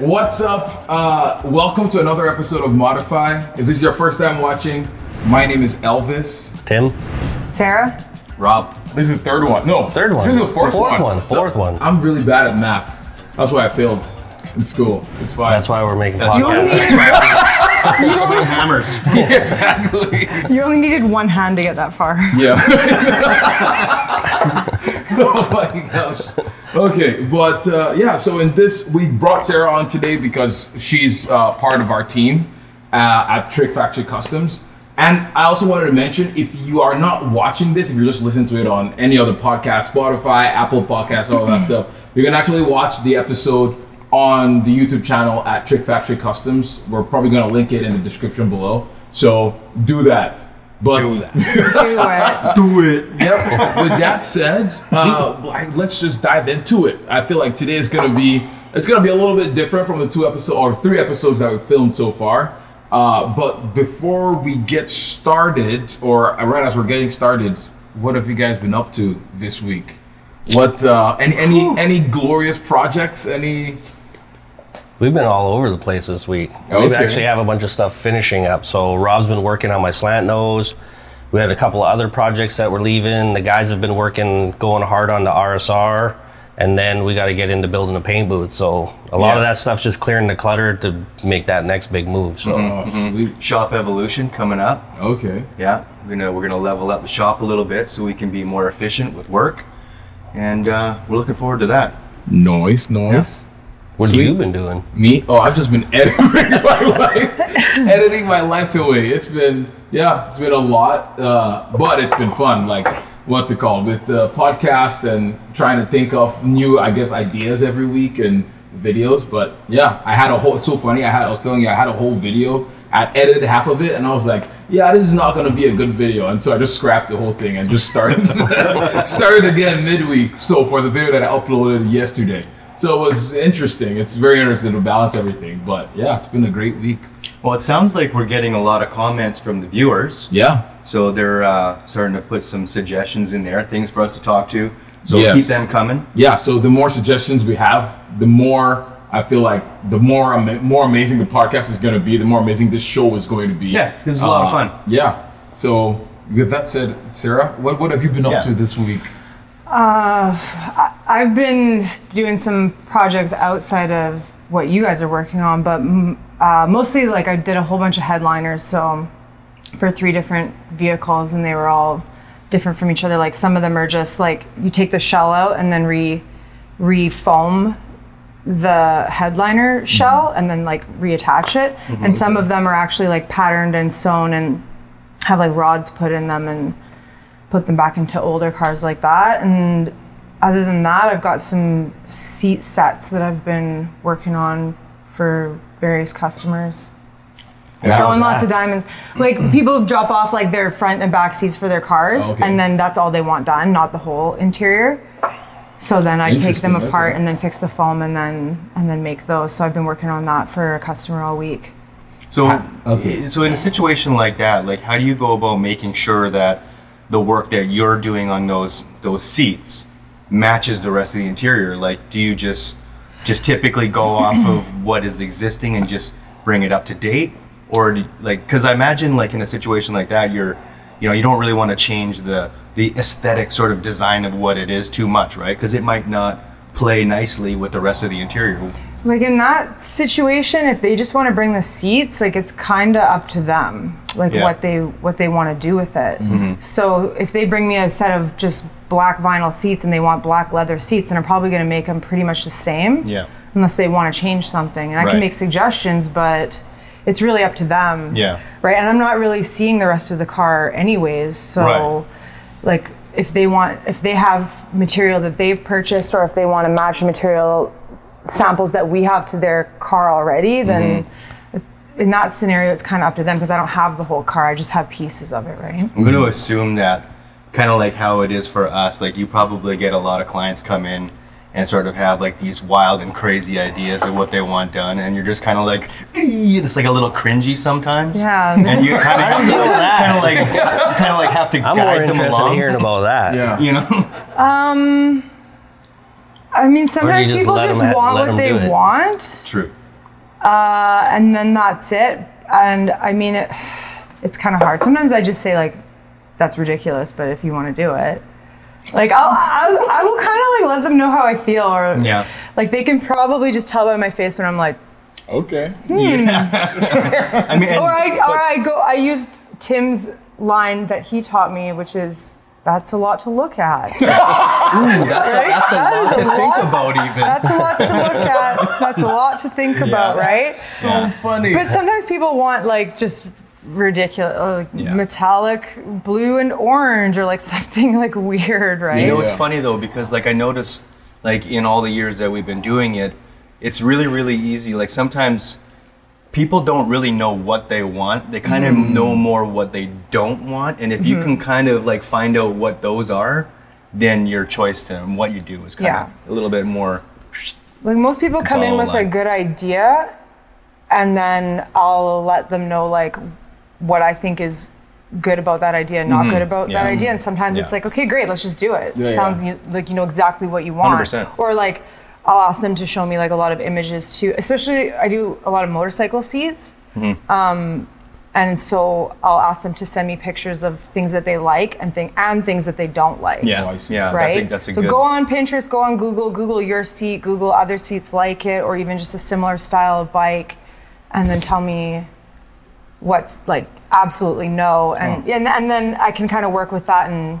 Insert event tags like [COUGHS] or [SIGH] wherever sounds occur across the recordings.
What's up? Uh, welcome to another episode of Modify. If this is your first time watching, my name is Elvis. Tim? Sarah? Rob. This is the third one. No, Third one. This is the fourth, Fourth one. one, fourth one. I'm really bad at math. That's why I failed in school. It's fine. That's why we're making That's podcasts. why [LAUGHS] swing hammers. [LAUGHS] exactly. You only needed one hand to get that far. Yeah. [LAUGHS] [LAUGHS] oh my gosh. Okay, but uh, yeah, so in this, we brought Sarah on today because she's uh, part of our team uh, at Trick Factory Customs. And I also wanted to mention if you are not watching this, if you're just listening to it on any other podcast, Spotify, Apple Podcasts, all that [LAUGHS] stuff, you can actually watch the episode on the YouTube channel at Trick Factory Customs. We're probably going to link it in the description below. So do that. But Do that. [LAUGHS] Do it. Do it. yep. With that said, uh, let's just dive into it. I feel like today is gonna be it's gonna be a little bit different from the two episodes or three episodes that we've filmed so far. Uh, but before we get started, or right as we're getting started, what have you guys been up to this week? What uh, any any any glorious projects? Any We've been all over the place this week. We actually have a bunch of stuff finishing up. So Rob's been working on my slant nose. We had a couple of other projects that we're leaving. The guys have been working, going hard on the RSR. And then we got to get into building a paint booth. So a lot of that stuff's just clearing the clutter to make that next big move. So oh, sweet. Shop evolution coming up. Okay. Yeah, we're gonna we're gonna level up the shop a little bit so we can be more efficient with work, and uh, we're looking forward to that. Noise, noise. What have you been doing? Me? Oh, I've just been [LAUGHS] editing my life, [LAUGHS] editing my life away. It's been yeah, it's been a lot, uh, but it's been fun. Like what's it called with the podcast and trying to think of new, I guess, ideas every week and videos. But yeah, I had a whole. It's so funny. I had. I was telling you, I had a whole video. I edited half of it, and I was like, "Yeah, this is not going to be a good video," and so I just scrapped the whole thing and just started [LAUGHS] started again midweek. So for the video that I uploaded yesterday. So it was interesting. It's very interesting to balance everything. But yeah, it's been a great week. Well, it sounds like we're getting a lot of comments from the viewers, Yeah. so they're uh, starting to put some suggestions in there, things for us to talk to. So Yes. keep them coming. Yeah. So the more suggestions we have, the more I feel like the more ama- more amazing the podcast is going to be. The more amazing this show is going to be. Yeah, 'cause it's a lot of Uh, fun. Yeah. So with that said, Sarah, what what have you been up Yeah. to this week? Uh, I- I've been doing some projects outside of what you guys are working on, but mm, uh, mostly like I did a whole bunch of headliners. So for three different vehicles, and they were all different from each other. Like some of them are just like you take the shell out and then re re-foam the headliner shell and then like reattach it. And some of them are actually like patterned and sewn and have like rods put in them and put them back into older cars like that. And other than that, I've got some seat sets that I've been working on for various customers. And how's Sewing lots of diamonds. Like mm-hmm. people drop off like their front and back seats for their cars, oh, Okay. and then that's all they want done, not the whole interior. So then I take them apart okay. and then fix the foam and then and then make those. So I've been working on that for a customer all week. So, okay. so in a situation like that, like how do you go about making sure that the work that you're doing on those those seats matches the rest of the interior? Like, do you just just typically go [CLEARS THROAT] off of what is existing and just bring it up to date, or do, like because I imagine like in a situation like that, you're you know you don't really want to change the the aesthetic sort of design of what it is too much, right? Because it might not play nicely with the rest of the interior. Like in that situation, if they just want to bring the seats, like it's kind of up to them, like Yeah. what they what they want to do with it. Mm-hmm. So if they bring me a set of just black vinyl seats and they want black leather seats, then I'm probably going to make them pretty much the same. Yeah. Unless they want to change something, and I Right. can make suggestions, but it's really up to them. Yeah. Right. And I'm not really seeing the rest of the car anyways, so Right. like if they want if they have material that they've purchased or if they want to match material samples that we have to their car already then mm-hmm. in that scenario it's kind of up to them because i don't have the whole car i just have pieces of it right I'm going to assume that kind of like how it is for us, like you probably get a lot of clients come in and sort of have like these wild and crazy ideas of what they want done, and you're just kind of like, it's like a little cringy sometimes. Yeah. And you kind of [LAUGHS] have to, kind of like, kind of like have to I'm more them interested along. in hearing about that. Yeah. [LAUGHS] You know, um, i mean sometimes just people let just 'em ha- want let what 'em they do it? want true. Uh, and then that's it. And I mean, it, it's kind of hard. Sometimes I just say like, "That's ridiculous," but if you want to do it, like I'll, I'll I will kind of like let them know how I feel, or Yeah. like they can probably just tell by my face when I'm like, Okay. [LAUGHS] I mean, and- or I or I go. I used Tim's line that he taught me, which is. That's a lot to look at. [LAUGHS] that's, a, that's a That is lot a to think lot. about, even. That's a lot to look at. That's a lot to think [LAUGHS] about, right? So funny. But sometimes people want like just ridiculous, uh, like Yeah. metallic blue and orange, or like [LAUGHS] something like weird, right? You know, it's Yeah. funny though because like I noticed, like in all the years that we've been doing it, it's really really easy. Like sometimes people don't really know what they want. They kind of know more what they don't want, and if you can kind of like find out what those are, then your choice to what you do is kind Yeah. of a little bit more. like most people come in with a good idea, and then I'll let them know like what I think is good about that idea, not good about that Mm-hmm. Idea. And sometimes it's like, okay, great, let's just do it. Yeah, Sounds yeah. like you know exactly what you want. 100%. Or like I'll ask them to show me like a lot of images too. Especially I do a lot of motorcycle seats. Mm-hmm. Um, and so I'll ask them to send me pictures of things that they like and thing and things that they don't like Yeah, Oh, yeah, right? that's a, that's a so good. go on Pinterest, go on Google, Google your seat, Google other seats like it, or even just a similar style of bike, and then tell me what's like absolutely no, and Oh. and, and then I can kind of work with that and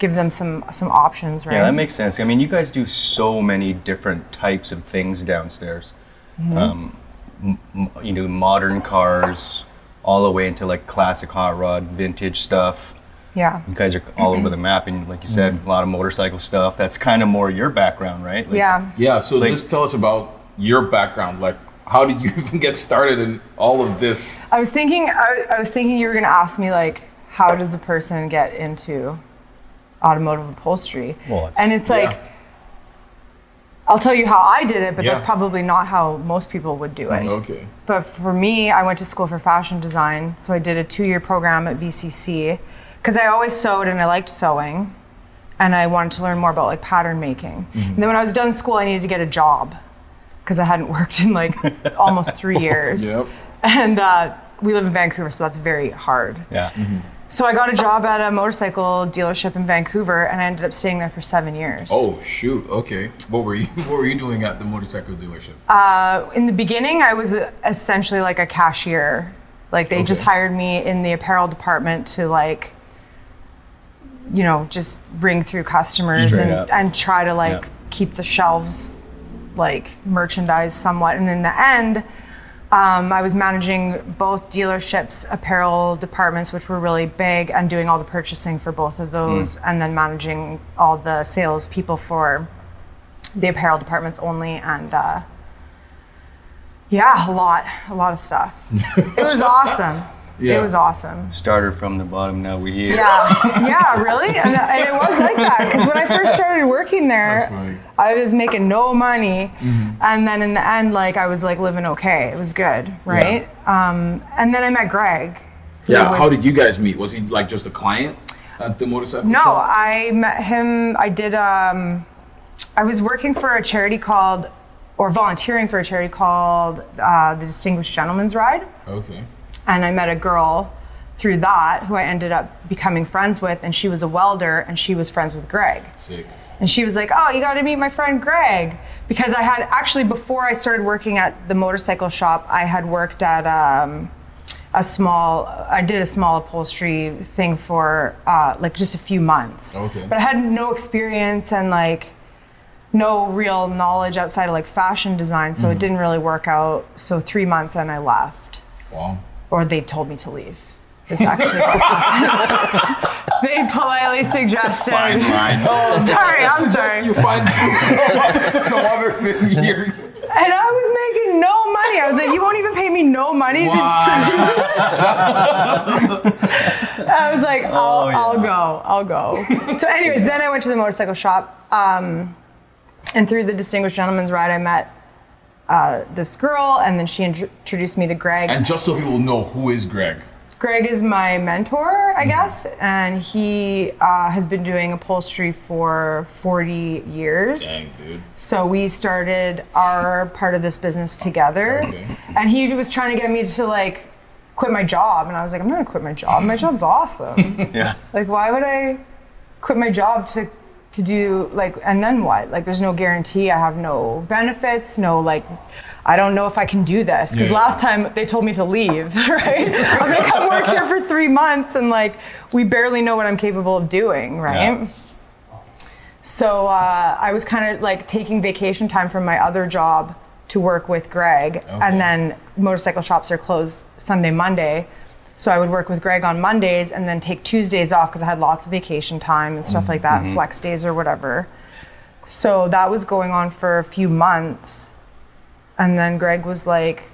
give them some some options, right? Yeah, that makes sense. I mean, you guys do so many different types of things downstairs. Mm-hmm. Um, m- m- you know, modern cars, all the way into like classic hot rod, vintage stuff. yeah. You guys are all over the map, and like you said, a lot of motorcycle stuff. That's kind of more your background, right? Like, yeah. Yeah, so Like- just tell us about your background. Like, how did you [LAUGHS] even get started in all of this? I was thinking I, I was thinking you were gonna ask me like how does a person get into automotive upholstery? Well, it's- and it's like yeah. I'll tell you how I did it, but that's probably not how most people would do it. Okay. But for me, I went to school for fashion design, so I did a two-year program at VCC because I always sewed and I liked sewing, and I wanted to learn more about like pattern making. And then when I was done school, I needed to get a job because I hadn't [LAUGHS] worked in like [LAUGHS] almost three years. Yep. And uh, we live in Vancouver, so that's very hard. Yeah. So I got a job at a motorcycle dealership in Vancouver, and I ended up staying there for seven years. Oh shoot. Okay. What were you [LAUGHS] What were you doing at the motorcycle dealership? Uh, in the beginning, I was essentially like a cashier. Like they just hired me in the apparel department to like, you know, just ring through customers Straight and, up. and try to like Yeah. keep the shelves like merchandise somewhat. And in the end, um, I was managing both dealerships' apparel departments, which were really big, and doing all the purchasing for both of those, and then managing all the sales people for the apparel departments only. And uh, yeah, a lot, a lot of stuff. [LAUGHS] it was awesome. Yeah. It was awesome. Started from the bottom, now we're here. Yeah, yeah, really, and, and it was like that because when I first started working there, funny. I was making no money, and then in the end, like I was like living okay. It was good, right? Um, and then I met Greg. Yeah. was- How did you guys meet? Was he like just a client at the motorcycle? No, shop? I met him. I did. Um, I was working for a charity called, or volunteering for a charity called uh, the Distinguished Gentleman's Ride. Okay. And I met a girl through that who I ended up becoming friends with, and she was a welder, and she was friends with Greg. Sick. And she was like, "Oh, you got to meet my friend Greg," because I had actually before I started working at the motorcycle shop, I had worked at um, a small. I did a small upholstery thing for uh, like just a few months. Okay. But I had no experience and like no real knowledge outside of like fashion design, so it didn't really work out. So three months and I left Wow. Or they told me to leave. Is actually [LAUGHS] they politely suggested. Line. Sorry, I'm sorry. You find some, some other thing here. And I was making no money. I was like, you won't even pay me no money. to- [LAUGHS] I was like, I'll, Oh, yeah. I'll go, I'll go. So, anyways, then I went to the motorcycle shop, um, and through the Distinguished Gentleman's Ride, I met uh, this girl, and then she intro- introduced me to Greg. And just so people know, who is Greg? Greg is my mentor, Mm-hmm. I guess, and he uh, has been doing upholstery for 40 years. Dang, dude. So we started our part of this business together, Okay. and he was trying to get me to like quit my job, and I was like, I'm not gonna quit my job. My [LAUGHS] job's awesome. Yeah. like, why would I quit my job to to do like, and then what? Like, there's no guarantee. I have no benefits. No like. I don't know if I can do this because Yeah. last time they told me to leave, [LAUGHS] right? I'm gonna come work here for three months and like we barely know what I'm capable of doing, right? Yeah. So uh, I was kind of like taking vacation time from my other job to work with Greg, Okay. and then motorcycle shops are closed Sunday, Monday. So I would work with Greg on Mondays and then take Tuesdays off because I had lots of vacation time and stuff like that, mm-hmm. flex days or whatever. So that was going on for a few months. And then Greg was like,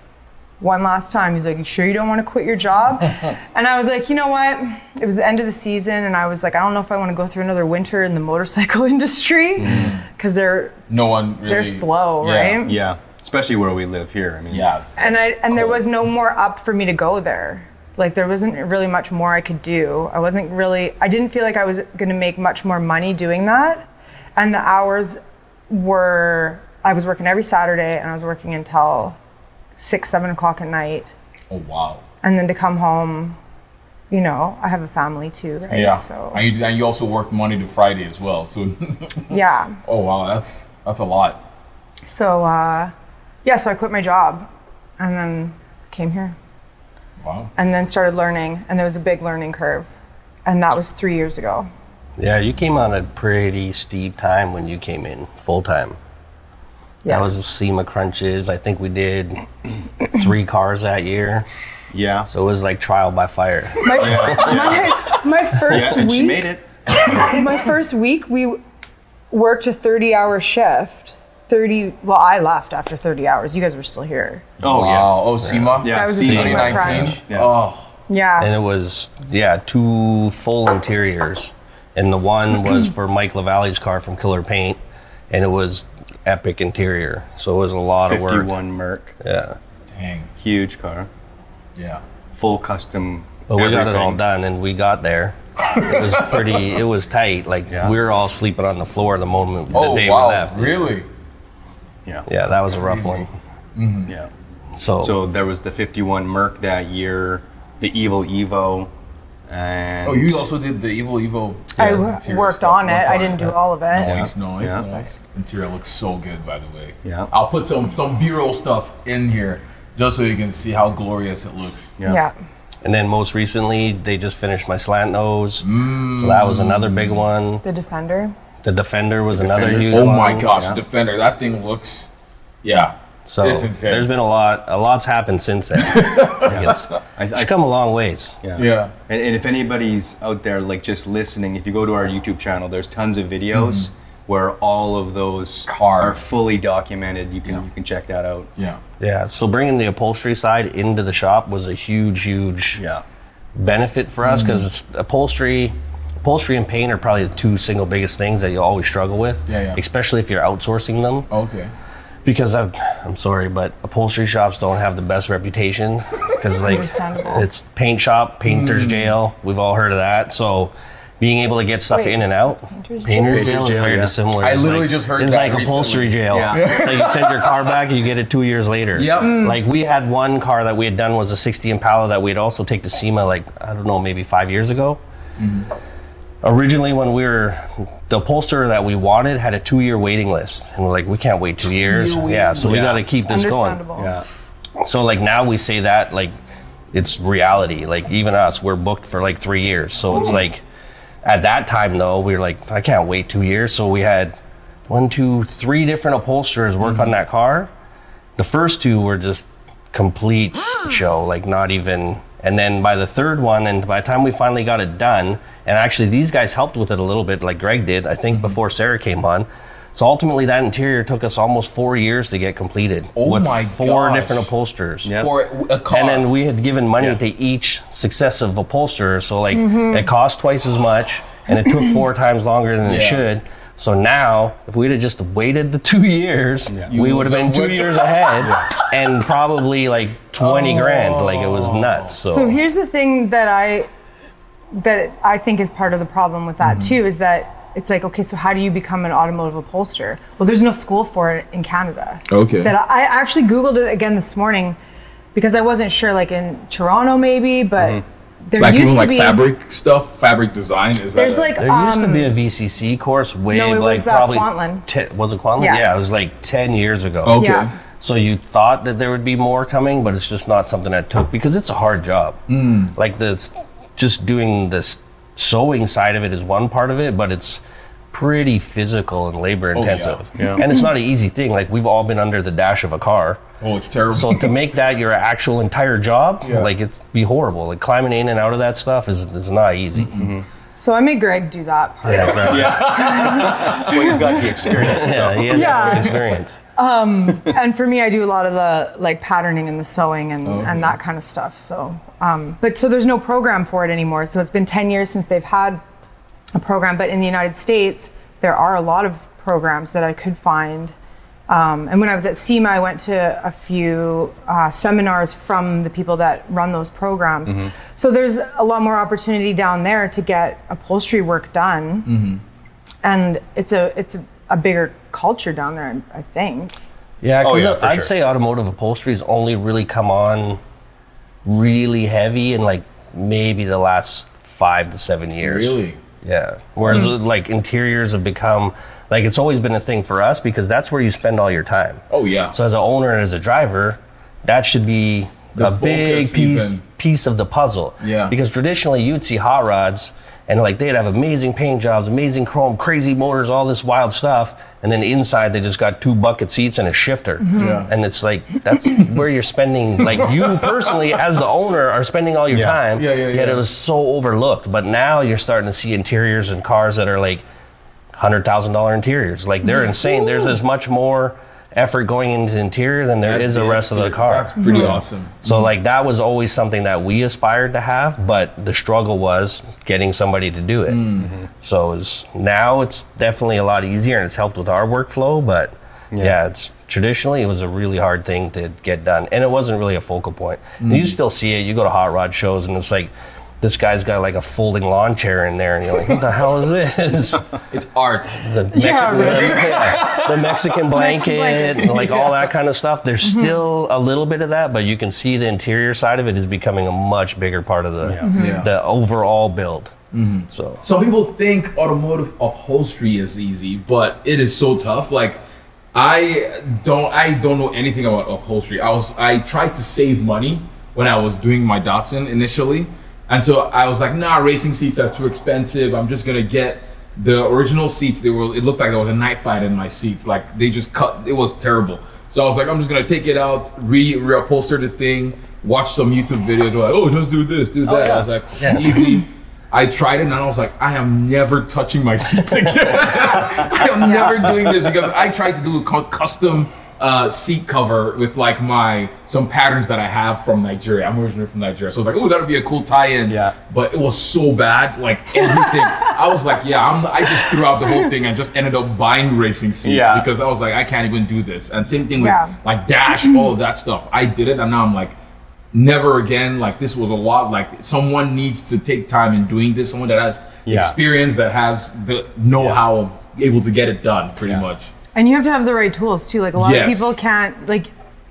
one last time, he's like, You sure you don't want to quit your job? [LAUGHS] and I was like, You know what? It was the end of the season, and I was like, I don't know if I want to go through another winter in the motorcycle [LAUGHS] industry mm-hmm. because they're No one really. they're slow, Yeah. right? Yeah. Especially where we live here. I mean, Yeah. It's, And I and there was no more up for me to go there. Like there wasn't really much more I could do. I wasn't really I didn't feel like I was going to make much more money doing that. And the hours were I was working every Saturday and I was working until six, seven o'clock at night. oh wow. And then to come home, you know, I have a family too, right? Yeah. So And you, and you also work Monday to Friday as well. So, [LAUGHS] yeah. oh wow, that's that's a lot. So uh yeah, so I quit my job and then came here. Wow. and then started learning and there was a big learning curve and that was three years ago Yeah, you came on a pretty steep time when you came in full time. yeah That was a SEMA crunches. I think we did three cars that year. Yeah. So it was like trial by fire. my, [LAUGHS] my, my first yeah, week she made it. [COUGHS] my first week we worked a 30 hour shift 30 well i left after 30 hours you guys were still here Oh wow. Oh, SEMA. yeah. That was a SEMA. SEMA 2019. Yeah. Oh, yeah and it was yeah two full interiors and the one [CLEARS THROAT] was for mike lavallee's car from killer paint and it was epic interior so it was a lot yeah. of work 51 Merc. yeah dang. Huge car. Yeah. Full custom. but we got it all done and we got there it was pretty it was tight like [LAUGHS] Yeah. we were all sleeping on the floor the moment Oh the day wow. we left Really? Yeah. yeah that was a rough crazy. one mm-hmm. Yeah. so, So there was the 51 Merc that year, the Evil Evo, and Oh, you also did the Evil Evo. i yeah, w- interior worked on it i didn't do all of it Nice, nice, Yeah. nice. Interior looks so good, by the way. Yeah. I'll put some some B-roll stuff in here just so you can see how glorious it looks. Yeah. yeah and then most recently they just finished my slant nose so that mm. was another big one the defender the defender was another Defender. huge Oh one my gosh, yeah. Defender! That thing looks, yeah. So It's insane. there's been a lot, a lot's happened since then. [LAUGHS] it's, I, I, it's come a long ways. yeah. Yeah. And, and if anybody's out there like just listening, if you go to our YouTube channel, there's tons of videos mm-hmm. where all of those Cars. are fully documented. You can Yeah. you can check that out. Yeah. Yeah. So bringing the upholstery side into the shop was a huge, huge Yeah. benefit for us mm-hmm. because it's upholstery, upholstery and paint are probably the two single biggest things that you always struggle with. Yeah, yeah. Especially if you're outsourcing them. Okay. because I've, I'm sorry, but upholstery shops don't have the best reputation [LAUGHS] because like it's paint shop, painter's Mm. jail. We've all heard of that. So being able to get stuff Wait, in and out, painter's painter's, jail? jail, is jail, very yeah. dissimilar. I It's literally like- just heard it's that like upholstery jail. Yeah. so you send your car back and you get it two years later. Yep. Mm. Like we had one car that we had done was a 60 Impala that we'd also take to SEMA like I don't know maybe five years ago. Mm-hmm. Originally, when we were the upholsterer that we wanted had a two-year waiting list, and we're like, we can't wait two years. Two-year Yeah, so we waiting got to keep this going. Understandable. Yeah. So like now we say that like it's reality. Like even us, we're booked for like three years. So it's mm. like at that time though, we were like, I can't wait two years. So we had one, two, three different upholsterers work mm-hmm. on that car. The first two were just complete [GASPS] show, like not even. And then by the third one, and by the time we finally got it done, and actually these guys helped with it a little bit, like Greg did, I think before Sarah came on. So ultimately, that interior took us almost four years to get completed Oh with my four gosh. different upholsterers. Yeah. For a car. And then we had given money Yeah. to each successive upholsterer, so like Mm-hmm. it cost twice as much, and it took [CLEARS THROAT] four times longer than it should. So now, if we'd have just waited the [LAUGHS] two years, You we would have been two years [LAUGHS] ahead, and probably like twenty grand. Like it was nuts. So, So here's the thing that I that I think is part of the problem with that too is that it's like okay, so how do you become an automotive upholsterer? Well, there's no school for it in Canada. Okay. That I I actually googled it again this morning because I wasn't sure, like in Toronto maybe, but there Like used even to like be fabric stuff, fabric design. Is There's that a- like there used to um, be a VCC course way no, it like was, uh, probably Kwantlen. te- was it Kwantlen? Yeah. it was like ten years ago. okay. yeah. So you thought that there would be more coming, but it's just not something that took because it's a hard job. Mm. Like the just doing this sewing side of it is one part of it, but it's pretty physical and labor Oh, yeah. intensive. Yeah. And it's not an easy thing. Like we've all been under the dash of a car. Oh, it's terrible. So to make that your actual entire job, [LAUGHS] Yeah. like it's be horrible. Like climbing in and out of that stuff is it's not easy. Mm-hmm. So I made Greg do that part. Yeah, right. Yeah. [LAUGHS] well, he's got the experience. yeah, he has Yeah. that experience. and for me, I do a lot of the like patterning and the sewing and, Okay. and that kind of stuff. So, um, but so there's no program for it anymore. So it's been 10 years since they've had a program. But in the United States, there are a lot of programs that I could find. Um, and when I was at SEMA, I went to a few uh, seminars from the people that run those programs. So there's a lot more opportunity down there to get upholstery work done, and it's a it's a, a bigger culture down there. I think. Yeah, Oh, 'cause yeah, I'd sure. say automotive upholstery has only really come on really heavy in like maybe the last five to seven years. Really? Yeah. Whereas Hmm. like interiors have become like it's always been a thing for us because that's where you spend all your time. oh yeah. So as an owner and as a driver, that should be The a big piece even. piece of the puzzle. Yeah. Because traditionally you'd see hot rods and like they'd have amazing paint jobs, amazing chrome, crazy motors, all this wild stuff, and then inside they just got two bucket seats and a shifter. Mm-hmm. Yeah. And it's like that's [COUGHS] where you're spending like you personally as the owner are spending all your Yeah. time. Yeah, yeah, yeah, Yet yeah. it was so overlooked. But now you're starting to see interiors and cars that are like hundred thousand dollar interiors. Like they're insane. There's as much more effort going into the interior than there That's is the rest of the car. That's pretty awesome. So like that was always something that we aspired to have, but the struggle was getting somebody to do it. Mm-hmm. So it's, now it's definitely a lot easier and it's helped with our workflow, but yeah. it's traditionally it was a really hard thing to get done and it wasn't really a focal point. And you mm-hmm. still see it, you go to hot rod shows and it's like this guy's got like a folding lawn chair in there and you're like, what the hell is this? [LAUGHS] It's art. the Mexican, Yeah, really. [LAUGHS] yeah, the Mexican blanket, blanket. and, like all that kind of stuff. There's mm-hmm. still a little bit of that, but you can see the interior side of it is becoming a much bigger part of the Yeah. Mm-hmm. the overall build. Mm-hmm. So Some people think automotive upholstery is easy, but it is so tough. Like I don't I don't know anything about upholstery. I was I tried to save money when I was doing my Datsun initially. And so I was like, nah, racing seats are too expensive. I'm just gonna get the original seats. They were it looked like there was a night fight in my seats. Like they just cut it was terrible. So I was like, I'm just gonna take it out, re reupholster the thing, watch some YouTube videos. Were like, oh, just do this, do oh, that. I was like, Yeah. [LAUGHS] easy. I tried it and I was like, I am never touching my seats [LAUGHS] again. [LAUGHS] I am never doing this because I tried to do a custom uh, seat cover with like my some patterns that I have from Nigeria. I'm originally from Nigeria, so I was like, oh, that'd be a cool tie-in. Yeah. But it was so bad, like everything. [LAUGHS] I was like, yeah, I'm. I just threw out the whole thing and just ended up buying racing seats Yeah. because I was like, I can't even do this. And same thing with Yeah. like Dash, [CLEARS THROAT] all of that stuff. I did it, and now I'm like, never again. Like this was a lot. Like someone needs to take time in doing this. Someone that has Yeah. experience, that has the know-how of able to get it done, pretty much. And you have to have the right tools too. Like a lot Yes. of people can't like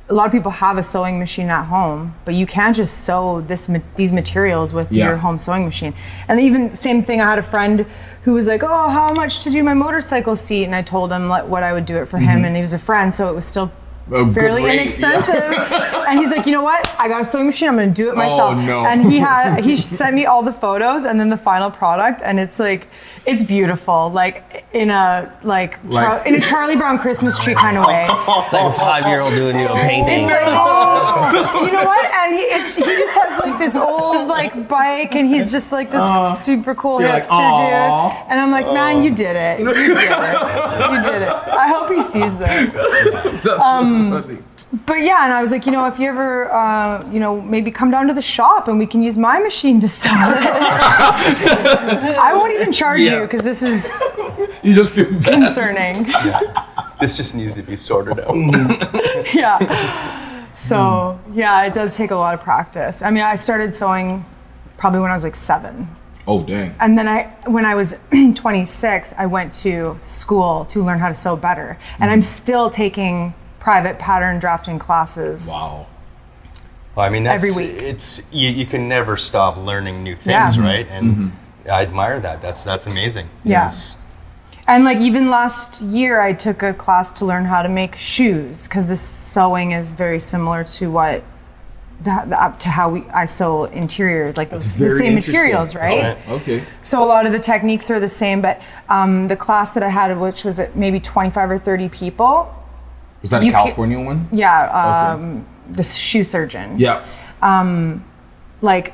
a lot of people have a sewing machine at home, but you can't just sew this ma- these materials with Yeah. your home sewing machine. And even same thing. I had a friend who was like, "Oh, how much to do my motorcycle seat?" And I told him what I would do it for him, mm-hmm. and he was a friend, so it was still A fairly rate, inexpensive. [LAUGHS] and he's like, you know what? I got a sewing machine. I'm going to do it oh, myself. Oh, no. And he had he sent me all the photos and then the final product, and it's like it's beautiful, like in a like, Char- in a Charlie Brown Christmas tree kind of way. it's like a five year old doing you a painting. It's like, oh, you know what? And he, it's, he just has like this old like bike, and he's just like this uh, super cool you're like, dude. And I'm like, man, you did it. You did it. You did it. I hope he sees this. [LAUGHS] That's um, Um. But yeah, and I was like, you know, if you ever, uh, you know, maybe come down to the shop and we can use my machine to sell it. [LAUGHS] [LAUGHS] I won't even charge Yeah. you because this is You just feel bad. concerning. [LAUGHS] This just needs to be sorted out. yeah. So yeah, it does take a lot of practice. I mean, I started sewing probably when I was like seven. Oh dang. And then I, when I was [CLEARS THROAT] 26, I went to school to learn how to sew better. And I'm still taking private pattern drafting classes. Wow. Well, I mean, that's, Every week. It's you, you can never stop learning new things, Yeah. right? And I admire that. That's that's amazing. Yeah. Yes. And like even last year, I took a class to learn how to make shoes because this sewing is very similar to what. The, the, up to how we I sew interiors like those the same materials right? right. Okay. So a lot of the techniques are the same, but um, the class that I had, which was maybe 25 or 30 people, Was that a You ca- California one? yeah, um, the shoe surgeon, Yeah. like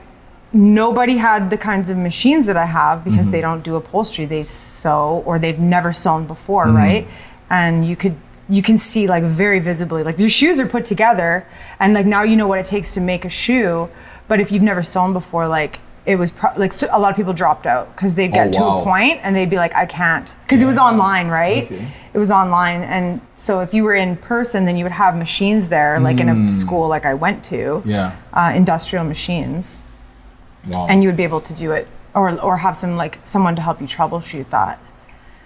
nobody had the kinds of machines that I have because Mm-hmm. they don't do upholstery. They sew or they've never sewn before, Mm-hmm. right? And you could you can see like very visibly like your shoes are put together and like now you know what it takes to make a shoe, but if you've never sewn before like it was pro- like so, a lot of people dropped out because they'd get Oh, to a point and they'd be like I can't because it was online, right? Okay. It was online and so if you were in person then you would have machines there like in a school like I went to Mm. Yeah. uh, industrial machines Wow. and you would be able to do it or or have some like someone to help you troubleshoot that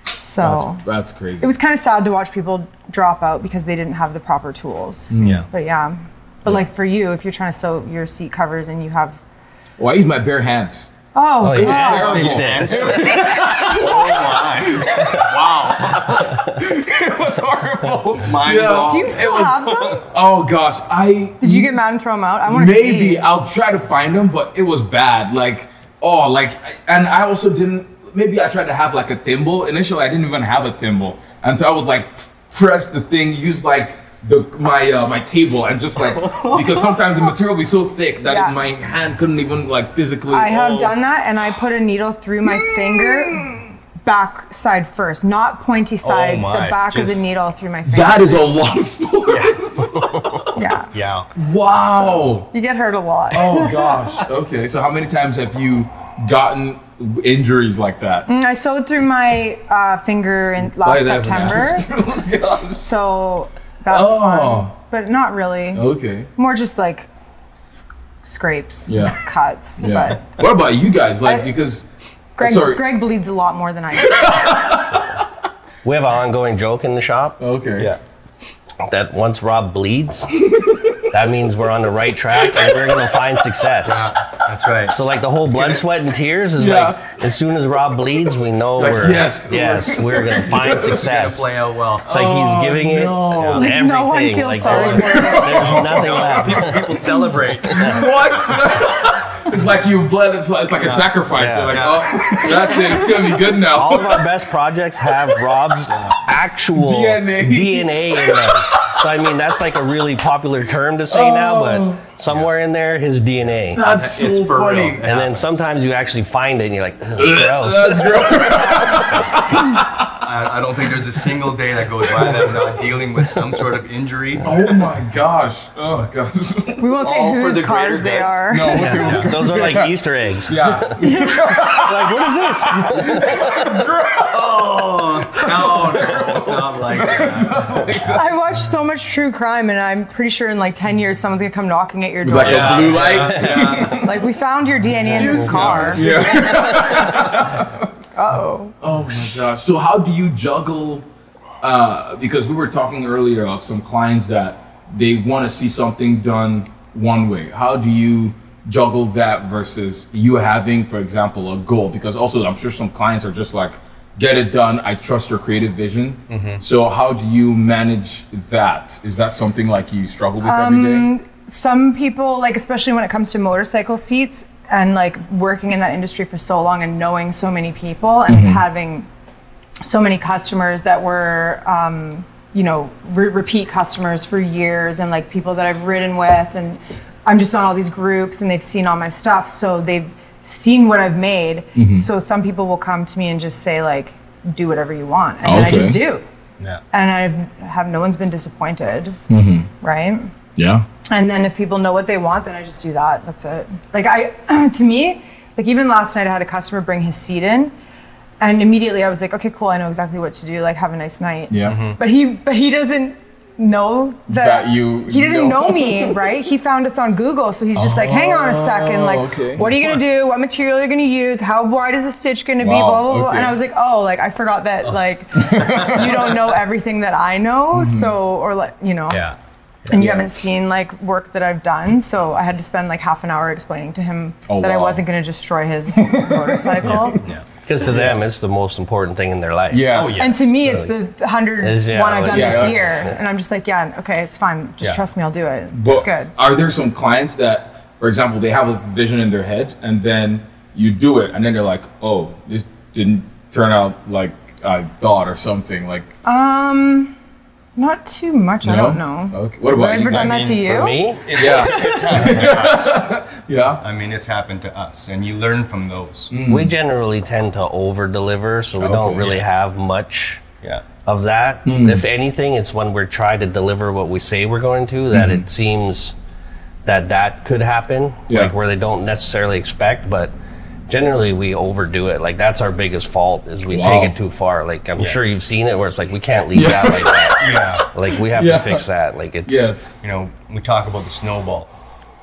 so that's, that's crazy. it was kind of sad to watch people drop out because they didn't have the proper tools Yeah. but yeah but like for you if you're trying to sew your seat covers and you have well, I use my bare hands. oh, Oh, yeah. God. Stage dance. oh my! [LAUGHS] it was horrible. Mind Yeah. do you still have them [LAUGHS] Oh gosh, I did you get mad and throw them out i want to maybe see I'll try to find them, but it was bad. Like oh, like and I also didn't. Maybe I tried to have like a thimble. Initially, I didn't even have a thimble, and so I would like press the thing, use like the my uh, my table, and just like [LAUGHS] because sometimes the material will be so thick that Yeah. my hand couldn't even like physically. i have oh. done that and i put a needle through my finger back side first not pointy side my, the back of just- the needle through my finger That is a lot of force. [LAUGHS] yeah Yeah. wow. you get hurt a lot Oh gosh. Okay. So how many times have you gotten injuries like that? I sewed through my uh, finger in Why last did I even September, ask? [LAUGHS] Oh, so that's Oh. fun. But not really. Okay. More just like s- scrapes, Yeah. cuts. Yeah. But What about you guys? Like I- because Greg, sorry. Greg bleeds a lot more than I do. [LAUGHS] We have an ongoing joke in the shop Okay. Yeah. that once Rob bleeds, that means we're on the right track and we're gonna find success. Yeah, That's right. So like the whole blood, sweat, and tears is Yeah. like as soon as Rob bleeds, we know Like, we're yes. yes we're gonna [LAUGHS] find It's gonna success. play out well. It's like he's oh, giving it no. yeah, Like, everything. no one feels like, sorry there's, [LAUGHS] there's nothing [LAUGHS] left. People, people celebrate. What? It's like you've bled. It's like, it's like a sacrifice. Yeah. You're like, Yeah. oh, that's it. It's gonna be good now. All of our best projects have Rob's [LAUGHS] actual DNA. DNA in them. So I mean that's like a really popular term to say now, but oh. somewhere in there his DNA. that's so It's funny. real. And then sometimes you actually find it and you're like, "Ugh, [LAUGHS] gross. That's gross. [LAUGHS] I, I don't think there's a single day that goes by that I'm not dealing with some sort of injury. Oh my gosh. Oh my gosh. We won't say All whose the cars they good. are. No, what's it? Yeah, Those are like [LAUGHS] Easter eggs. Yeah. [LAUGHS] Like, what is this? [LAUGHS] Oh, no, no, it's not like that. I watch so much true crime, and I'm pretty sure in like 10 years, someone's gonna come knocking at your door. Like Like, a blue light. Yeah. Like we found your DNA in this car. Yeah. Oh. Oh my gosh. So how do you juggle? Uh, because we were talking earlier of some clients that they want to see something done one way. How do you juggle that versus you having, for example, a goal? Because also, I'm sure some clients are just like, get it done. I trust your creative vision. So how do you manage that? Is that something like you struggle with every day? some people like especially when it comes to motorcycle seats and like working in that industry for so long and knowing so many people and mm-hmm. having so many customers that were um, you know re- repeat customers for years and like people that i've ridden with and i'm just on all these groups and they've seen all my stuff so they've seen what i've made. Mm-hmm. So some people will come to me and just say like do whatever you want. And then i just do. Yeah. and i've have no one's been disappointed. Mm-hmm. Right? Yeah. And then if people know what they want, then I just do that. That's it. Like I, [CLEARS THROAT] to me, like even last night I had a customer bring his seat in, and immediately I was like, okay, cool, I know exactly what to do. Like, have a nice night. Yeah. But he, but he doesn't know that, That you He doesn't know. know me, right? He found us on Google, so he's just like, hang on a second, like, Oh, okay. what are you gonna do? What material are you gonna use? How wide is the stitch gonna be? Wow, Blah blah blah. okay. And I was like, oh, like I forgot that, like, you don't know everything that I know, Mm-hmm. so or like, you know. Yeah. And you Yeah. haven't seen like work that I've done, so I had to spend like half an hour explaining to him Oh, that I wasn't going to destroy his [LAUGHS] motorcycle. Yeah. Because to them, it's the most important thing in their life. Yes. Oh, yeah. And to me, it's the hundredth Is- yeah, one I've like- done Yeah, this yeah. year, and I'm just like, yeah, okay, it's fine. Just Yeah. trust me, I'll do it. But it's good. Are there some clients that, for example, they have a vision in their head and then you do it and then they're like, oh, this didn't turn out like I thought or something? Like, Um, not too much. I no? don't know. Okay. What about Have I you ever done guys? that to you? For me, It's, Yeah. it's happened to us. [LAUGHS] Yeah. I mean, it's happened to us, and you learn from those. we generally tend to over deliver, so we Okay, don't really yeah. have much Yeah. of that. Hmm. If anything, it's when we're trying to deliver what we say we're going to that it seems that that could happen, Mm-hmm. Yeah. like where they don't necessarily expect, but generally we overdo it. Like that's our biggest fault is we Wow. take it too far. Like I'm sure you've seen it where it's like we can't leave Yeah. that like that. [LAUGHS] Yeah. Like we have Yeah. to fix that. Like it's Yes. You know, we talk about the snowball.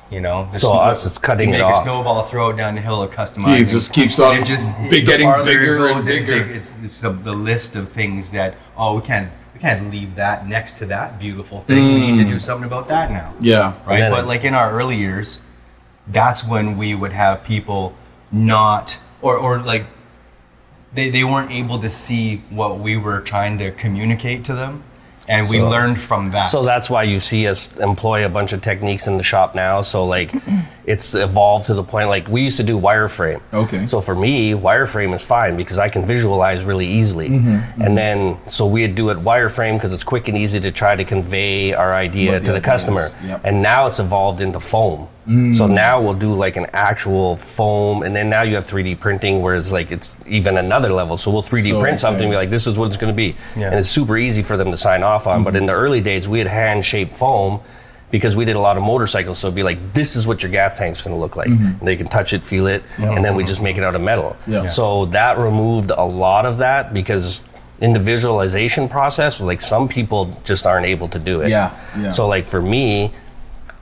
You know, the So snow- us, it's cutting you it make off. a snowball, throw it down the hill, customizing. It just keeps on it just big- getting farther it bigger and goes, it bigger. big- It's it's the, the list of things that oh we can't we can't leave that next to that beautiful thing. We need to do mm. something about that now. Yeah. right? But it- like in our early years, that's when we would have people not or or like they, they weren't able to see what we were trying to communicate to them. And we So- learned from that. So that's why you see us employ a bunch of techniques in the shop now. So like, [CLEARS THROAT] it's evolved to the point like we used to do wireframe. Okay. So for me, wireframe is fine because I can visualize really easily. Mm-hmm, And then so we'd do it wireframe because it's quick and easy to try to convey our idea What to the the customer. yep. And now it's evolved into foam. Mm. So now we'll do like an actual foam, and then now you have 3D printing, where it's like it's even another level. So we'll 3D So print something, insane. and be like, this is what it's going to be, Yeah. and it's super easy for them to sign off on. But mm-hmm. in the early days, we had hand shaped foam because we did a lot of motorcycles. So it'd be like, this is what your gas tank's going to look like. Mm-hmm. And they can touch it, feel it, and then we mm-hmm. just make it out of metal. Yeah. So that removed a lot of that because in the visualization process, like some people just aren't able to do it. Yeah, yeah. So like for me,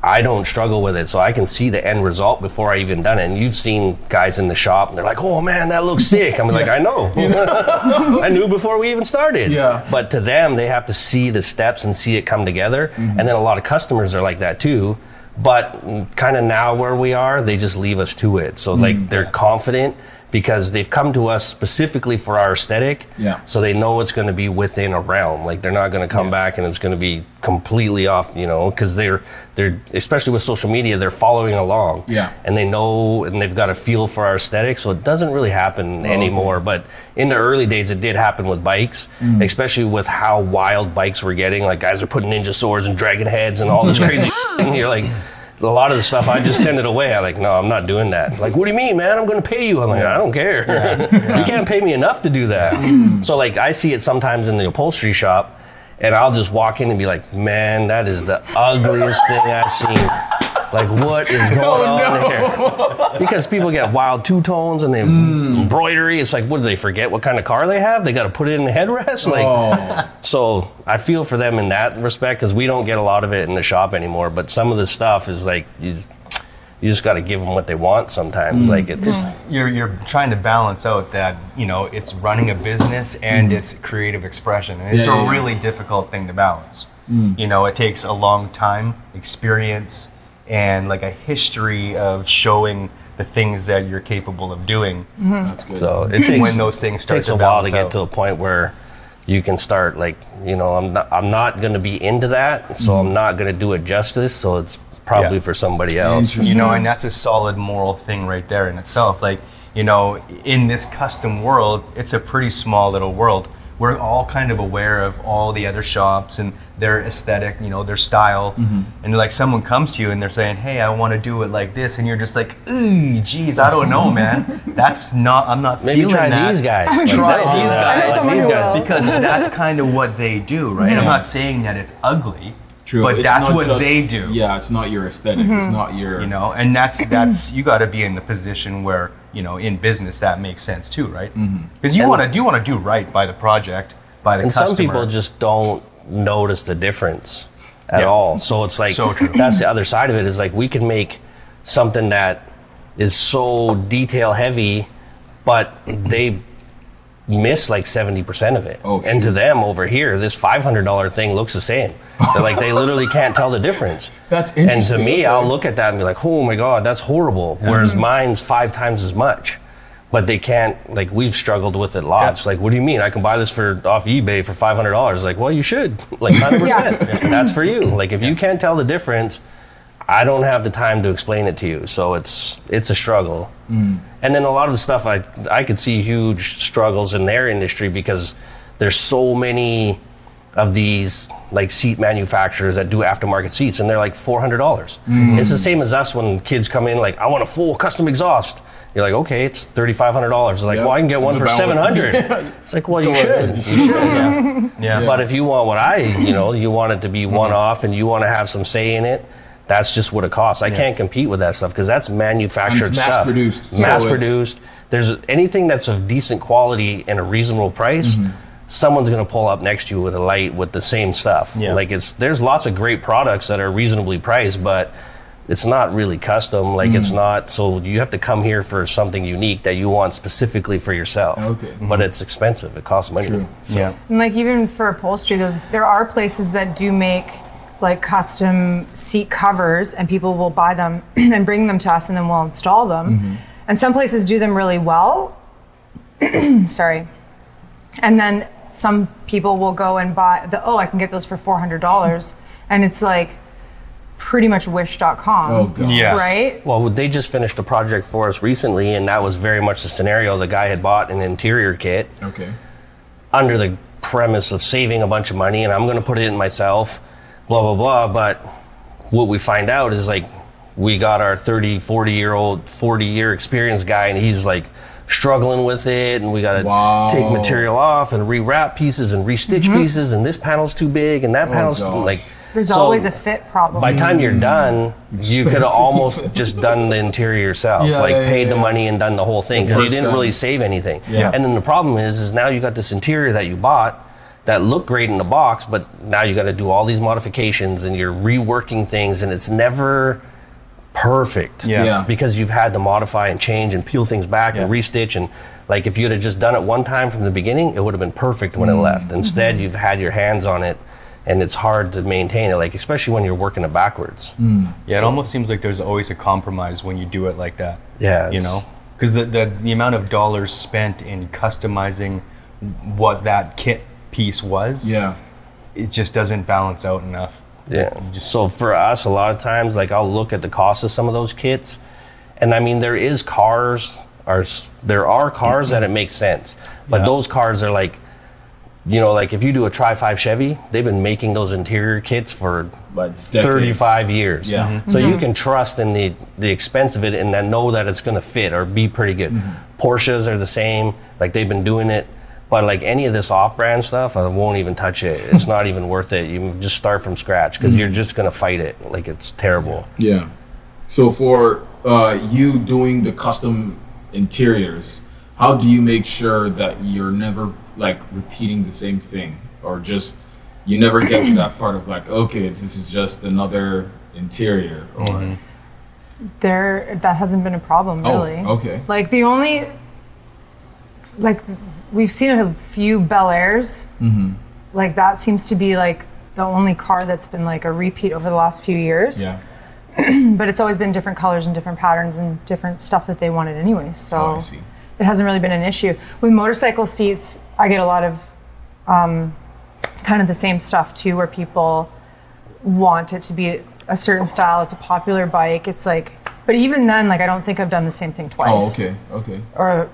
I don't struggle with it, so I can see the end result before I even done it. And you've seen guys in the shop, and they're like, "Oh man, that looks [LAUGHS] sick." I'm like, "I know, [LAUGHS] I knew before we even started." Yeah. But to them, they have to see the steps and see it come together. Mm-hmm. And then a lot of customers are like that too. But kind of now where we are, they just leave us to it. So Mm-hmm. like they're confident because they've come to us specifically for our aesthetic. Yeah. So they know it's going to be within a realm. Like they're not going to come back and it's going to be completely off, you know, because they're they're especially with social media, they're following along. Yeah. And they know and they've got a feel for our aesthetic, so it doesn't really happen oh, anymore. But in the early days, it did happen with bikes, mm. especially with how wild bikes were getting. Like guys are putting ninja swords and dragon heads and all this [LAUGHS] crazy. [LAUGHS] and you're like. A lot of the stuff, I just send it away. I'm like, no, I'm not doing that. Like, what do you mean, man? I'm going to pay you. I'm like, I don't care. [LAUGHS] you can't pay me enough to do that. Mm. so, like, I see it sometimes in the upholstery shop, and I'll just walk in and be like, man, that is the ugliest thing I've seen. Like, what is [LAUGHS] oh, going on here? Because people get wild two tones and they mm. embroidery. It's like, what do they forget? What kind of car they have? They got to put it in the headrest. Like, Oh. so I feel for them in that respect because we don't get a lot of it in the shop anymore. But some of the stuff is like you, you just got to give them what they want. Sometimes, mm. like it's you're you're trying to balance out that you know it's running a business and mm. it's creative expression and it's Yeah, a yeah, yeah. really difficult thing to balance you know it takes a long time experience and like a history of showing the things that you're capable of doing mm-hmm. That's good. so it takes when those things start takes to a while to get out. to a point where you can start like you know I'm not I'm not going to be into that, so I'm mm-hmm. not going to do it justice. So it's probably Yeah. for somebody else. You know and that's a solid moral thing right there in itself like you know in this custom world it's a pretty small little world we're all kind of aware of all the other shops and their aesthetic you know their style. Mm-hmm. And like someone comes to you and they're saying hey i want to do it like this and you're just like ooh geez i don't know man. [LAUGHS] That's not i'm not Maybe feeling try that. these guys. try Like, these guys. like Someone these guys. because that's kind of what they do right? I'm not saying that it's ugly True. But It's that's what just- they do. Yeah, it's not your esthetic Mm-hmm. It's not your You know, and that's [CLEARS THROAT] that's you got to be in the position where you know in business that makes sense too, right? Mm-hmm. Because you want to you want to do right by the project, by the and customer. some people just don't notice the difference at Yeah. all so it's like So true. that's the other side of it is like we can make something that is so detail heavy but they miss like 70% of it. Oh, and to them over here this $500 thing looks the same. They're like they literally can't tell the difference. [LAUGHS] That's and to me okay. i'll look at that and be like oh my god that's horrible. Whereas mm-hmm. mine's five times as much. But they can't like we've struggled with it lots. Like what do you mean? I can buy this for off ebay for $500 like well you should. [LAUGHS] Like [LAUGHS] 100% that's for you. Like if you can't tell the difference i don't have the time to explain it to you so it's it's a struggle. And then a lot of the stuff i i could see huge struggles in their industry because there's so many of these like seat manufacturers that do aftermarket seats and they're like $400. It's the same as us when kids come in like i want a full custom exhaust. You're like okay it's $3500 it's like Yeah. well i can get one for Buy one. 700 [LAUGHS] it's like well you should. You should. [LAUGHS] Yeah. yeah. but if you want what i you know you want it to be one off and you want to have some say in it that's just what it costs i can't compete with that stuff because that's manufactured And it's stuff mass-produced, mass it's- produced there's anything that's of decent quality and a reasonable price Mm-hmm. someone's going to pull up next to you with a light with the same stuff Yeah. like it's there's lots of great products that are reasonably priced but it's not really custom like Mm. it's not so you have to come here for something unique that you want specifically for yourself Okay. but it's expensive it costs money True. yeah. And like even for upholstery, there's there are places that do make like custom seat covers, and people will buy them [CLEARS THROAT] and bring them to us, and then we'll install them. Mm-hmm. And some places do them really well. [CLEARS THROAT] Sorry. And then some people will go and buy the oh, I can get those for four hundred dollars, [LAUGHS] and it's like pretty much Wish.com. Oh god. Yeah. Right. Well, they just finished a project for us recently, and that was very much the scenario. The guy had bought an interior kit Okay. under the premise of saving a bunch of money, and I'm going to put it in myself, blah, blah, blah. But what we find out is like we got our 30, 40 year old, 40 year experienced guy, and he's like struggling with it, and we got to Wow. take material off and rewrap pieces and restitch pieces, and this panel's too big, and that panel's gosh. like. There's so- always a fit problem. by the time you're done, you could have almost just done the interior yourself, Yeah, like yeah, paid yeah, the yeah. money and done the whole thing because you didn't time. really save anything. Yeah. And then the problem is, is now you got this interior that you bought that look great in the box, but now you got to do all these modifications and you're reworking things, and it's never perfect. Yeah. Yeah. Because you've had to modify and change and peel things back and Yeah. restitch and like if you'd have just done it one time from the beginning, it would have been perfect when it mm-hmm. left. Instead, mm-hmm. you've had your hands on it and it's hard to maintain it, like especially when you're working it backwards. Mm. Yeah, it almost seems like there's always a compromise when you do it like that. Yeah, you know, because the, the the amount of dollars spent in customizing what that kit piece was, Yeah. it just doesn't balance out enough. Yeah. So for us, a lot of times, like I'll look at the cost of some of those kits, and I mean there is cars, are there are cars that it makes sense, but Yeah. those cars are like, you know, like if you do a Tri Five Chevy, they've been making those interior kits for But 35 years. Yeah. Mhm. So you can trust in the the expense of it and then know that it's going to fit or be pretty good. Porsches are the same, like they've been doing it. But like any of this off-brand stuff, I won't even touch it. [LAUGHS] It's not even worth it. You just start from scratch because you're just gonna fight it. Like it's terrible. Yeah. So for uh, you doing the custom interiors, how do you make sure that you're never like repeating the same thing, or just you never get to that part of like, okay, this is just another interior, or there that hasn't been a problem oh, really. okay, Like the only, like we've seen a few Bel Airs. Mm-hmm. Like that seems to be like the only car that's been like a repeat over the last few years. yeah. [CLEARS THROAT] But it's always been different colors and different patterns and different stuff that they wanted anyway. So Oh, it hasn't really been an issue with motorcycle seats. I get a lot of um, kind of the same stuff too, where people want it to be a certain style. It's a popular bike. It's like, but even then, like I don't think I've done the same thing twice. Oh, okay, okay. or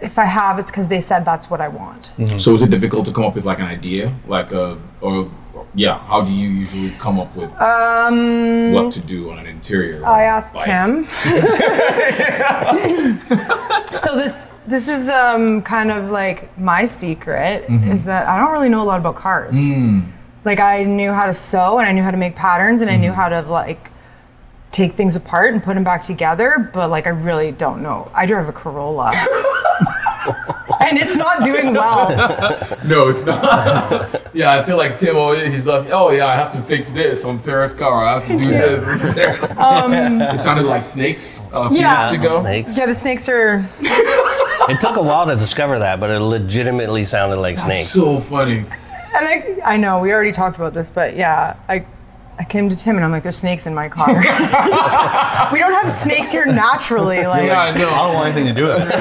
if I have, it's because they said that's what I want. So is it difficult to come up with like an idea, like a or yeah? How do you usually come up with Um, what to do on an interior? I asked bike? him. [LAUGHS] so this this is um, kind of like my secret Mm-hmm. is that I don't really know a lot about cars. Hmm. Like I knew how to sew and I knew how to make patterns and I Mm-hmm. knew how to like take things apart and put them back together, but like I really don't know. I drive a Corolla. [LAUGHS] and it's not doing well. No, it's not. yeah, I feel like Tim. oh, He's like, oh yeah, I have to fix this on Sarah's car. I have to do this. on Sarah's car." it sounded like snakes a few Um, Yeah. weeks ago. Snakes. Yeah, the snakes are It took a while to discover that, but it legitimately sounded like That's snakes. so funny. And I, I know we already talked about this, but yeah, I, I came to Tim and I'm like, there's snakes in my car. [LAUGHS] we don't have snakes here naturally. Like, Yeah, I know. I don't want anything to do with it. [LAUGHS]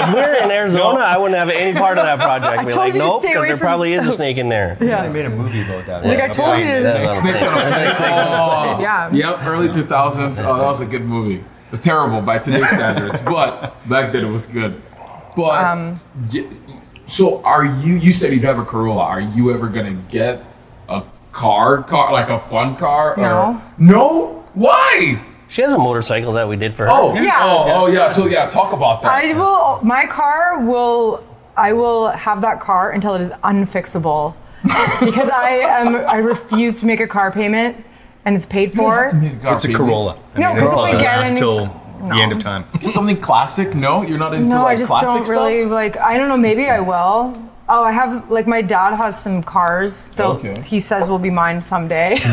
If we were in Arizona, I wouldn't have any part of that project. Be told like, you to nope, stay because away there from- probably is a [LAUGHS] snake in there. Yeah. They made a movie about that. like I told you to. Yeah, Snakes on a plane. Oh, Yeah. Yep, early 2000s. Oh, that was a good movie. It's terrible by today's standards, but back then it was good. But Um, so are you? You said you'd have a Corolla. Are you ever gonna get a car, car like a fun car? or- No. No. Why? She has a motorcycle that we did for her. Oh, Yeah. Oh, oh, yeah. So yeah, talk about that. I will. My car will. I will have that car until it is unfixable, [LAUGHS] because I am. I refuse to make a car payment, and it's paid You have for. to make a car It's a. Corolla. I No, because if it'll I get last any- the end of time. Get something classic. No, you're not into No, like I just classic don't stuff? really like. I don't know. Maybe I will. Oh, I have like my dad has some cars that Okay. he says will be mine someday. [LAUGHS]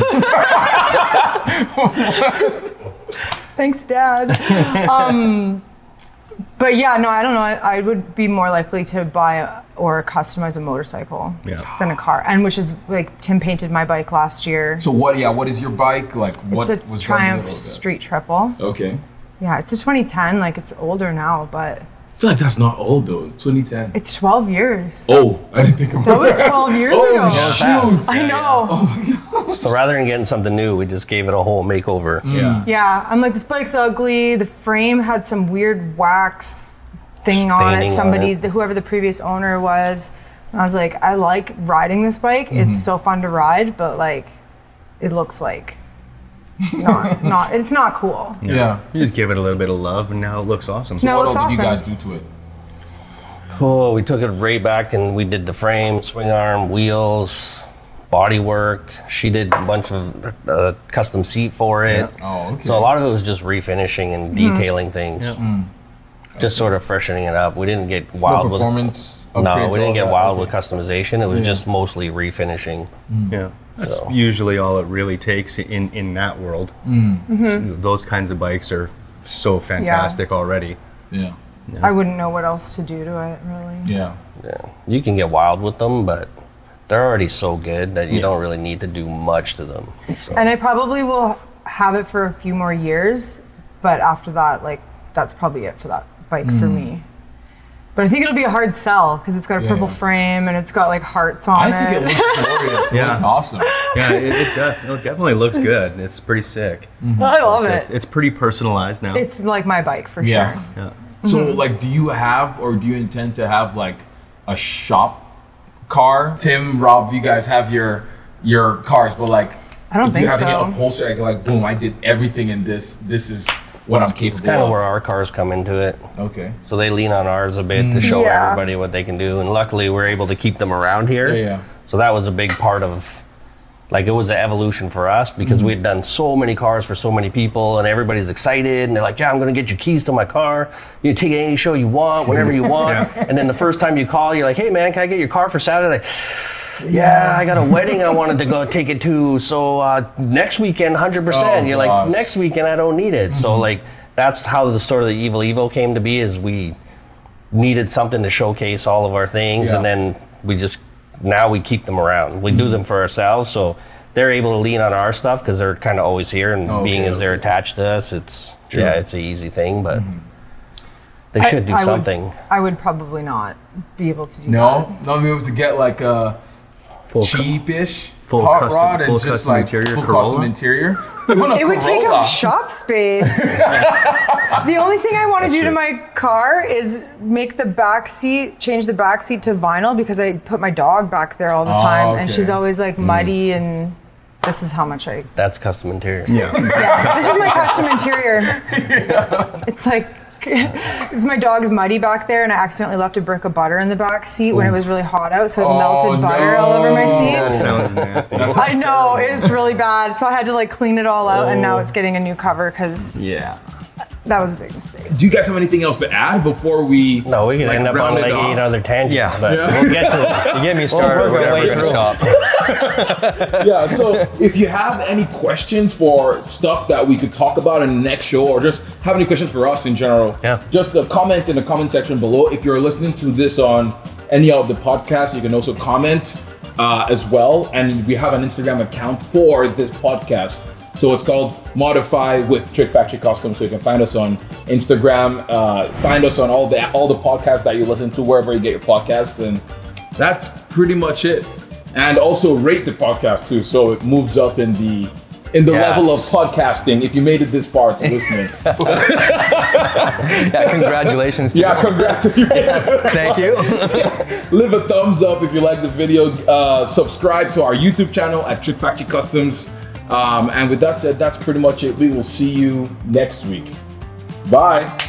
Thanks, Dad. [LAUGHS] Um, but yeah, no, I don't know. I, I would be more likely to buy a, or customize a motorcycle Yeah. than a car, and which is like Tim painted my bike last year. So what? Yeah. What is your bike like? What it's a Triumph running with that? Street Triple. Okay. Yeah, it's a 2010. Like it's older now, but feel like that's not old though. 2010. it's 12 years. Oh, I didn't think about That That was 12 years ago. Oh, ago. fast. I know. Yeah. Oh my god. So rather than getting something new, we just gave it a whole makeover. Yeah. Yeah, I'm like, this bike's ugly. The frame had some weird wax thing on Staining it. on Somebody, it. the, whoever the previous owner was. And I was like, I like riding this bike. Mm-hmm. It's so fun to ride, but like, it looks like not, not, it's not cool. Yeah. You just give it a little bit of love, and now it looks awesome. Now What looks all did you guys do to it? Oh, we took it right back and we did the frame, swing arm, wheels, body work. She did a bunch of uh, custom seat for it. Oh, okay. So a lot of it was just refinishing and Mm-hmm. detailing things. Just sort of freshening it up. We didn't get No wild with performance. no, we didn't get that? wild Okay. with customization. It was just mostly refinishing. Yeah. That's So- usually all it really takes in in that world. Mm. Mm-hmm. So those kinds of bikes are so fantastic already. Yeah. I wouldn't know what else to do to it, really. Yeah. Yeah, you can get wild with them, but they're already so good that you don't really need to do much to them. So. And I probably will have it for a few more years, but after that, like, that's probably it for that bike for mm. me. But I think it'll be a hard sell because it's got a Yeah, purple yeah. frame and it's got like hearts on it. I think it looks glorious. It Yeah. looks awesome. Yeah, it, it, def- it definitely looks good. It's pretty sick. I love It- it. It's pretty personalized now. It's like my bike for Yeah. sure. yeah. So, Mm-hmm. like, do you have or do you intend to have like a shop car? Tim, Rob, you guys have your your cars, but like, I don't do you have so. any upholstery? Like, like, boom, I did everything in this. This is what I'm capable kind of of. where our cars come into it. okay. So they lean on ours a bit to mm. show Yeah. everybody what they can do, and luckily we're able to keep them around here. Yeah, yeah. So that was a big part of, like, it was an evolution for us because mm-hmm. we had done so many cars for so many people, and everybody's excited, and they're like, "Yeah, I'm gonna get your keys to my car. You can take it any show you want, whenever you [LAUGHS] want." And then the first time you call, you're like, "Hey, man, can I get your car for Saturday?" Yeah, I got a wedding I wanted to go take it to. So uh, next weekend, 100%. Oh, You're gosh. like, next weekend, I don't need it. So, mm-hmm. like, that's how the story of the Evil Evo came to be is we needed something to showcase all of our things. And then we just, now we keep them around. We do mm-hmm. them for ourselves. So they're able to lean on our stuff because they're kind of always here. And Okay, being as they're attached to us, it's, Sure. yeah, it's an easy thing. But mm-hmm. they I- should do I would- something. I would probably not be able to do that. No, not be able to get like a Full cheapish full hot custom- rod and full just custom like interior full custom interior. It would take up shop space. [LAUGHS] the only thing I want to That's do to my car is make the back seat, change the back seat to vinyl because I put my dog back there all the Oh, time, and she's always like mm. muddy, and this is how much I. That's custom interior. Yeah. Yeah, this is my custom interior. [LAUGHS] It's like [LAUGHS] Because my dog's muddy back there, and I accidentally left a brick of butter in the back seat when it was really hot out, so it Oh, melted butter all over my no. That seat. sounds nasty. [LAUGHS] I know it's really bad, so I had to like clean it all out, and now oh. it's getting a new cover because yeah. That was a big mistake. Do you guys have anything else to add before we? No, we could like, end up on like off? eight other tangents, Yeah. but Yeah. we'll get to it. [LAUGHS] You get me started, work we're our never way gonna stop. [LAUGHS] yeah, so if you have any questions for stuff that we could talk about in the next show, or just have any questions for us in general, Yeah. just a comment in the comment section below. If you're listening to this on any of the podcasts, you can also comment uh, as well. And we have an Instagram account for this podcast. So it's called Modify with Trick Factory Customs. So you can find us on Instagram, uh, find us on all the all the podcasts that you listen to wherever you get your podcasts, and that's pretty much it. And also rate the podcast too, so it moves up in the in the Yes. level of podcasting. If you made it this far to listening, [LAUGHS] Yeah, congratulations to yeah, you. congrats to you. [LAUGHS] Thank you. [LAUGHS] Leave a thumbs up if you like the video. Uh, subscribe to our YouTube channel at Trick Factory Customs. Um, and with that said, that's pretty much it. We will see you next week. Bye.